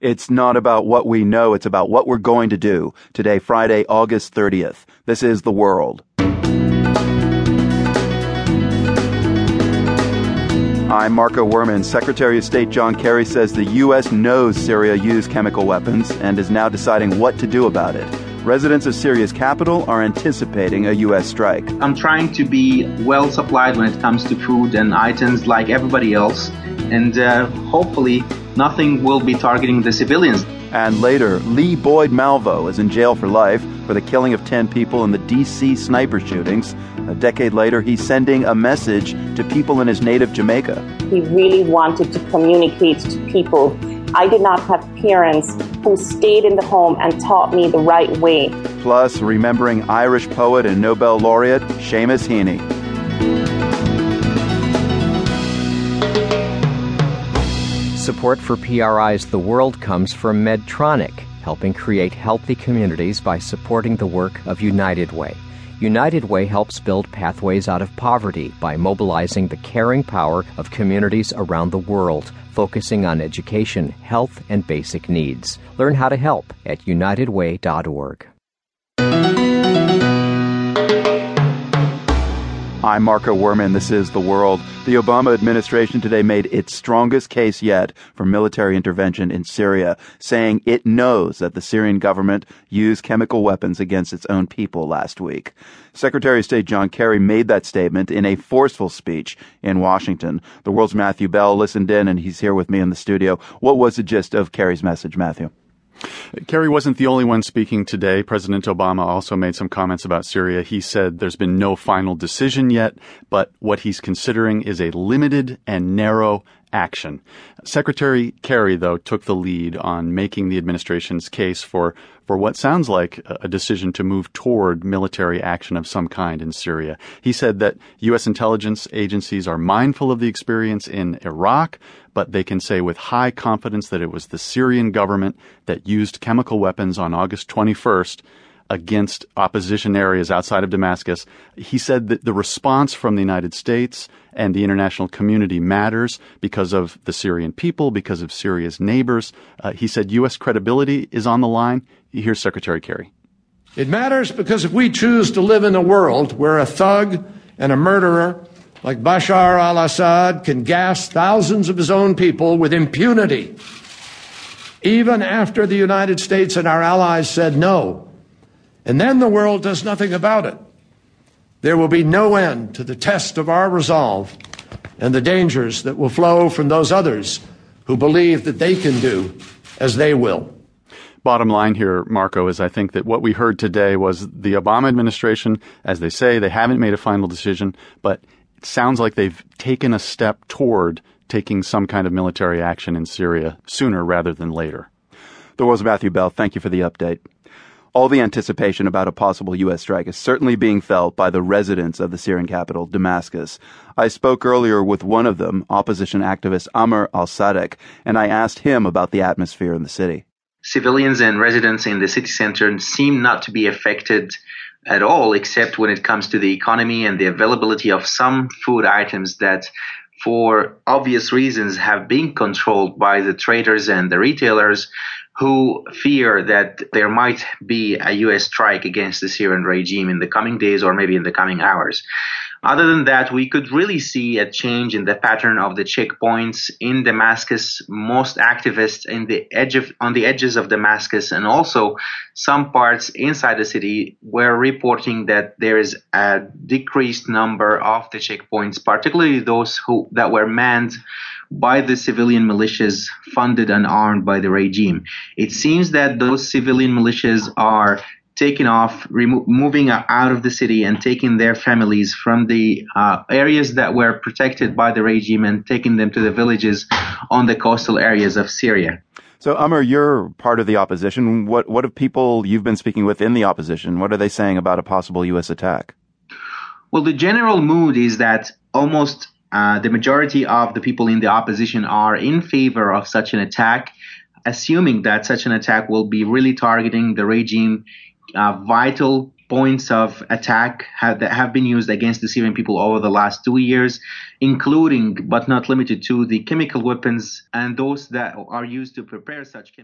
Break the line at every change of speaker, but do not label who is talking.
It's not about what we know, it's about what we're going to do. Today, Friday, August 30th. This is The World. I'm Marco Werman. Secretary of State John Kerry says the U.S. knows Syria used chemical weapons and is now deciding what to do about it. Residents of Syria's capital are anticipating a U.S. strike.
I'm trying to be well supplied when it comes to food and items like everybody else, and uh, hopefully nothing will be targeting the civilians.
And later, Lee Boyd Malvo is in jail for life for the killing of 10 people in the D.C. sniper shootings. A decade later, he's sending a message to people in his native Jamaica.
He really wanted to communicate to people. I did not have parents who stayed in the home and taught me the right way.
Plus, remembering Irish poet and Nobel laureate Seamus Heaney.
Support for PRI's The World comes from Medtronic, helping create healthy communities by supporting the work of United Way. United Way helps build pathways out of poverty by mobilizing the caring power of communities around the world, focusing on education, health, and basic needs. Learn how to help at unitedway.org.
I'm Marco Werman. This is The World. The Obama administration today made its strongest case yet for military intervention in Syria, saying it knows that the Syrian government used chemical weapons against its own people last week. Secretary of State John Kerry made that statement in a forceful speech in Washington. The World's Matthew Bell listened in, and he's here with me in the studio. What was the gist of Kerry's message, Matthew?
Kerry wasn't the only one speaking today. President Obama also made some comments about Syria. He said there's been no final decision yet, but what he's considering is a limited and narrow action. Secretary Kerry, though, took the lead on making the administration's case for, for what sounds like a decision to move toward military action of some kind in Syria. He said that U.S. intelligence agencies are mindful of the experience in Iraq, but they can say with high confidence that it was the Syrian government that used chemical weapons on August 21st against opposition areas outside of Damascus. He said that the response from the United States and the international community matters because of the Syrian people, because of Syria's neighbors. Uh, he said U.S. credibility is on the line. Here's Secretary Kerry.
It matters because if we choose to live in a world where a thug and a murderer like Bashar al Assad can gas thousands of his own people with impunity, even after the United States and our allies said no, and then the world does nothing about it, there will be no end to the test of our resolve and the dangers that will flow from those others who believe that they can do as they will.
Bottom line here, Marco, is I think that what we heard today was the Obama administration, as they say, they haven't made a final decision, but it sounds like they've taken a step toward taking some kind of military action in Syria sooner rather than later.
There was Matthew Bell. Thank you for the update. All the anticipation about a possible U.S. strike is certainly being felt by the residents of the Syrian capital, Damascus. I spoke earlier with one of them, opposition activist Amr al Sadek, and I asked him about the atmosphere in the city.
Civilians and residents in the city center seem not to be affected at all, except when it comes to the economy and the availability of some food items that for obvious reasons have been controlled by the traders and the retailers who fear that there might be a U.S. strike against the Syrian regime in the coming days or maybe in the coming hours. Other than that, we could really see a change in the pattern of the checkpoints in Damascus. Most activists in the edge of, on the edges of Damascus and also some parts inside the city were reporting that there is a decreased number of the checkpoints, particularly those who that were manned by the civilian militias funded and armed by the regime. It seems that those civilian militias are taking off, remo- moving out of the city and taking their families from the uh, areas that were protected by the regime and taking them to the villages on the coastal areas of Syria.
So, Amr, you're part of the opposition. What what have people you've been speaking with in the opposition? What are they saying about a possible U.S. attack?
Well, the general mood is that almost uh, the majority of the people in the opposition are in favor of such an attack, assuming that such an attack will be really targeting the regime uh, vital points of attack have, that have been used against the Syrian people over the last two years, including but not limited to the chemical weapons and those that are used to prepare such chemical